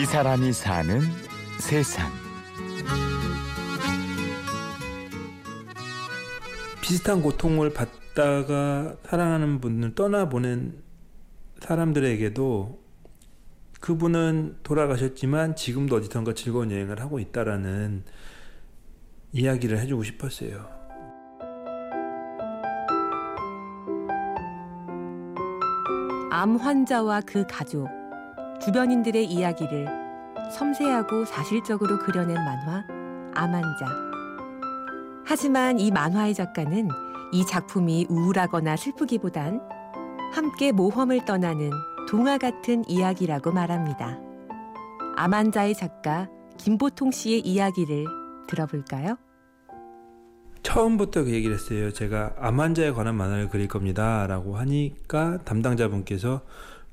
이 사람이 사는 세상. 비슷한 고통을 받다가 사랑하는 분을 떠나보낸 사람들에게도 그분은 돌아가셨지만 지금도 어디선가 즐거운 여행을 하고 있다라는 이야기를 해주고 싶었어요. 암 환자와 그 가족, 주변인들의 이야기를 섬세하고 사실적으로 그려낸 만화 암 환자. 하지만 이 만화의 작가는 이 작품이 우울하거나 슬프기보단 함께 모험을 떠나는 동화 같은 이야기라고 말합니다. 암 환자의 작가 김보통 씨의 이야기를 들어볼까요? 처음부터 그 얘기를 했어요. 제가 암 환자에 관한 만화를 그릴 겁니다. 라고 하니까 담당자분께서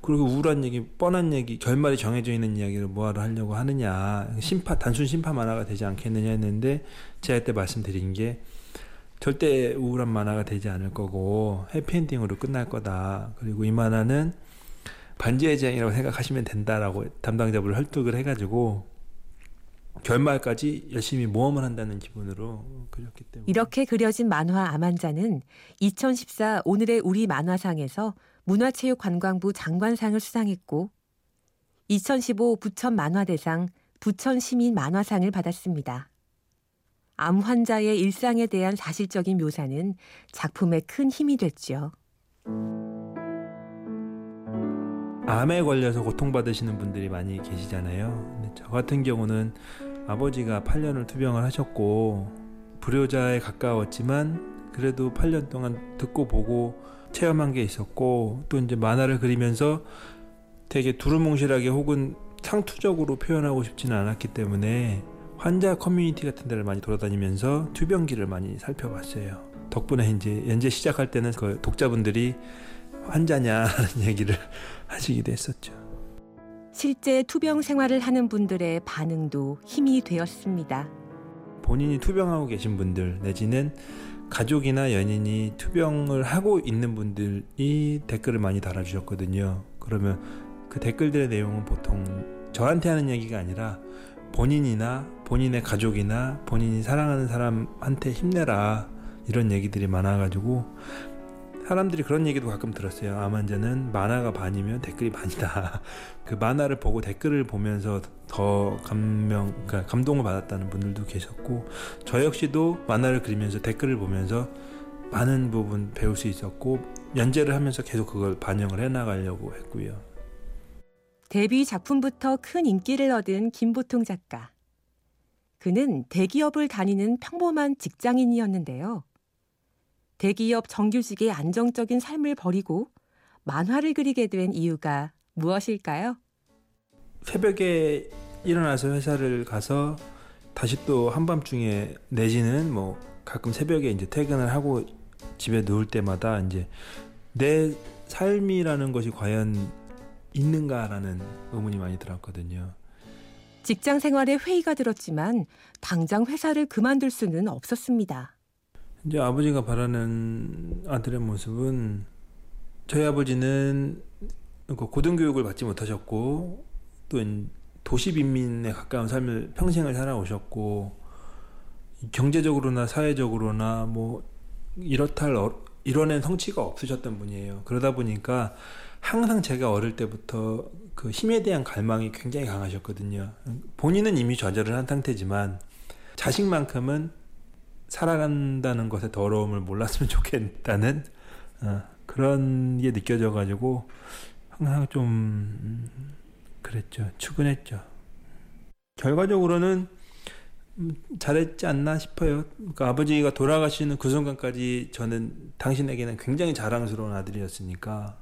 그리고 우울한 얘기, 뻔한 얘기, 결말이 정해져 있는 이야기를 뭐하러 하려고 하느냐. 심파, 단순 심파 만화가 되지 않겠느냐 했는데 제가 그때 말씀드린 게 절대 우울한 만화가 되지 않을 거고 해피엔딩으로 끝날 거다. 그리고 이 만화는 반지의 제왕이라고 생각하시면 된다라고 담당자분을 설득을 해가지고 결말까지 열심히 모험을 한다는 기분으로 그렸기 때문에 이렇게 그려진 만화 암환자는 2014 오늘의 우리 만화상에서 문화체육관광부 장관상을 수상했고 2015 부천 만화대상 부천 시민 만화상을 받았습니다. 암 환자의 일상에 대한 사실적인 묘사는 작품에 큰 힘이 됐죠. 암에 걸려서 고통받으시는 분들이 많이 계시잖아요. 저 같은 경우는 아버지가 8년을 투병을 하셨고 불효자에 가까웠지만 그래도 8년 동안 듣고 보고 체험한 게 있었고 또 이제 만화를 그리면서 되게 두루뭉실하게 혹은 상투적으로 표현하고 싶지는 않았기 때문에 환자 커뮤니티 같은 데를 많이 돌아다니면서 투병기를 많이 살펴봤어요. 덕분에 이제 연재 시작할 때는 그 독자분들이 환자냐는 얘기를 하시기도 했었죠. 실제 투병 생활을 하는 분들의 반응도 힘이 되었습니다. 본인이 투병하고 계신 분들 내지는 가족이나 연인이 투병을 하고 있는 분들이 댓글을 많이 달아주셨거든요. 그러면 그 댓글들의 내용은 보통 저한테 하는 얘기가 아니라 본인이나 본인의 가족이나 본인이 사랑하는 사람한테 힘내라 이런 얘기들이 많아가지고 사람들이 그런 얘기도 가끔 들었어요. 암 환자는 만화가 반이면 댓글이 반이다. 그 만화를 보고 댓글을 보면서 더 감명, 그러니까 감동을 받았다는 분들도 계셨고, 저 역시도 만화를 그리면서 댓글을 보면서 많은 부분 배울 수 있었고, 연재를 하면서 계속 그걸 반영을 해나가려고 했고요. 데뷔 작품부터 큰 인기를 얻은 김보통 작가. 그는 대기업을 다니는 평범한 직장인이었는데요. 대기업 정규직의 안정적인 삶을 버리고 만화를 그리게 된 이유가 무엇일까요? 새벽에 일어나서 회사를 가서 다시 또 한밤중에 내지는 뭐 가끔 새벽에 이제 퇴근을 하고 집에 누울 때마다 이제 내 삶이라는 것이 과연 있는가라는 의문이 많이 들었거든요. 직장 생활에 회의가 들었지만 당장 회사를 그만둘 수는 없었습니다. 이제 아버지가 바라는 아들의 모습은 저희 아버지는 그 고등교육을 받지 못하셨고 또 도시 빈민에 가까운 삶을 평생을 살아오셨고 경제적으로나 사회적으로나 뭐 이렇다 할 어, 이뤄낸 성취가 없으셨던 분이에요. 그러다 보니까 항상 제가 어릴 때부터 그 힘에 대한 갈망이 굉장히 강하셨거든요. 본인은 이미 좌절을 한 상태지만 자식만큼은 살아간다는 것의 더러움을 몰랐으면 좋겠다는 어, 그런 게 느껴져가지고 항상 좀 음, 그랬죠. 추근했죠. 결과적으로는 음, 잘했지 않나 싶어요. 그러니까 아버지가 돌아가시는 그 순간까지 저는 당신에게는 굉장히 자랑스러운 아들이었으니까.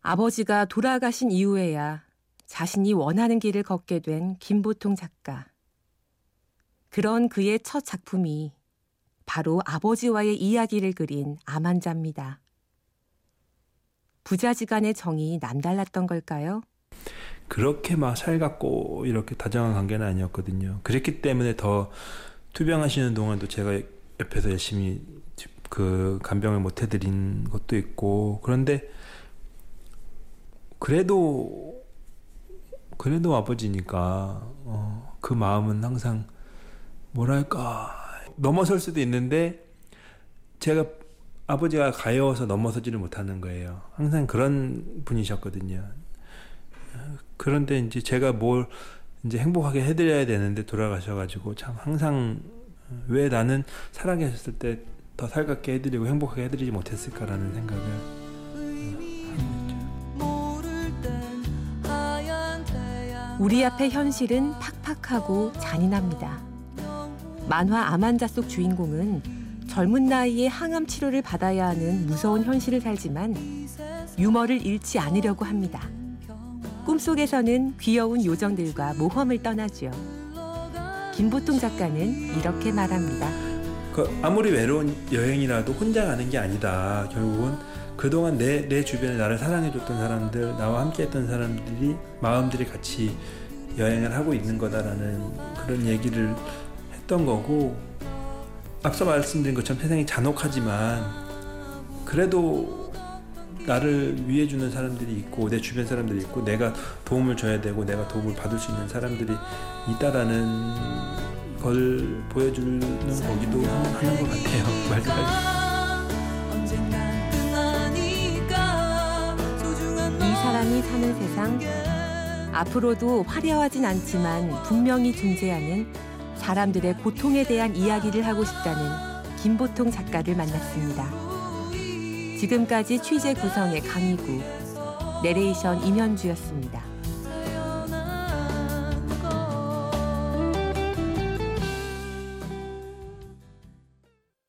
아버지가 돌아가신 이후에야 자신이 원하는 길을 걷게 된 김보통 작가. 그런 그의 첫 작품이 바로 아버지와의 이야기를 그린 암환자입니다. 부자지간의 정이 남달랐던 걸까요? 그렇게 막 살갑고 이렇게 다정한 관계는 아니었거든요. 그랬기 때문에 더 투병하시는 동안도 제가 옆에서 열심히 그 간병을 못 해드린 것도 있고 그런데 그래도 그래도 아버지니까 어, 그 마음은 항상 뭐랄까 넘어설 수도 있는데 제가 아버지가 가여워서 넘어서지를 못하는 거예요. 항상 그런 분이셨거든요. 그런데 이제 제가 뭘 이제 행복하게 해드려야 되는데 돌아가셔가지고 참 항상 왜 나는 살아계셨을 때 더 살갑게 해드리고 행복하게 해드리지 못했을까라는 생각을 우리 앞의 현실은 팍팍하고 잔인합니다. 만화 아만자 속 주인공은 젊은 나이에 항암 치료를 받아야 하는 무서운 현실을 살지만 유머를 잃지 않으려고 합니다. 꿈속에서는 귀여운 요정들과 모험을 떠나죠. 김보통 작가는 이렇게 말합니다. 그 아무리 외로운 여행이라도 혼자 가는 게 아니다. 결국은 그동안 내, 내 주변에 나를 사랑해줬던 사람들, 나와 함께했던 사람들이 마음들이 같이 여행을 하고 있는 거다라는 그런 얘기를 했던 거고 앞서 말씀드린 것처럼 세상이 잔혹하지만 그래도 나를 위해 주는 사람들이 있고 내 주변 사람들이 있고 내가 도움을 줘야 되고 내가 도움을 받을 수 있는 사람들이 있다라는 걸 보여주는 거기도 하는 것 같아요. 말까지. 이 사람이 사는 세상 앞으로도 화려하진 않지만 분명히 존재하는 사람들의 고통에 대한 이야기를 하고 싶다는 김보통 작가를 만났습니다. 지금까지 취재 구성의 강희구, 내레이션 임현주였습니다.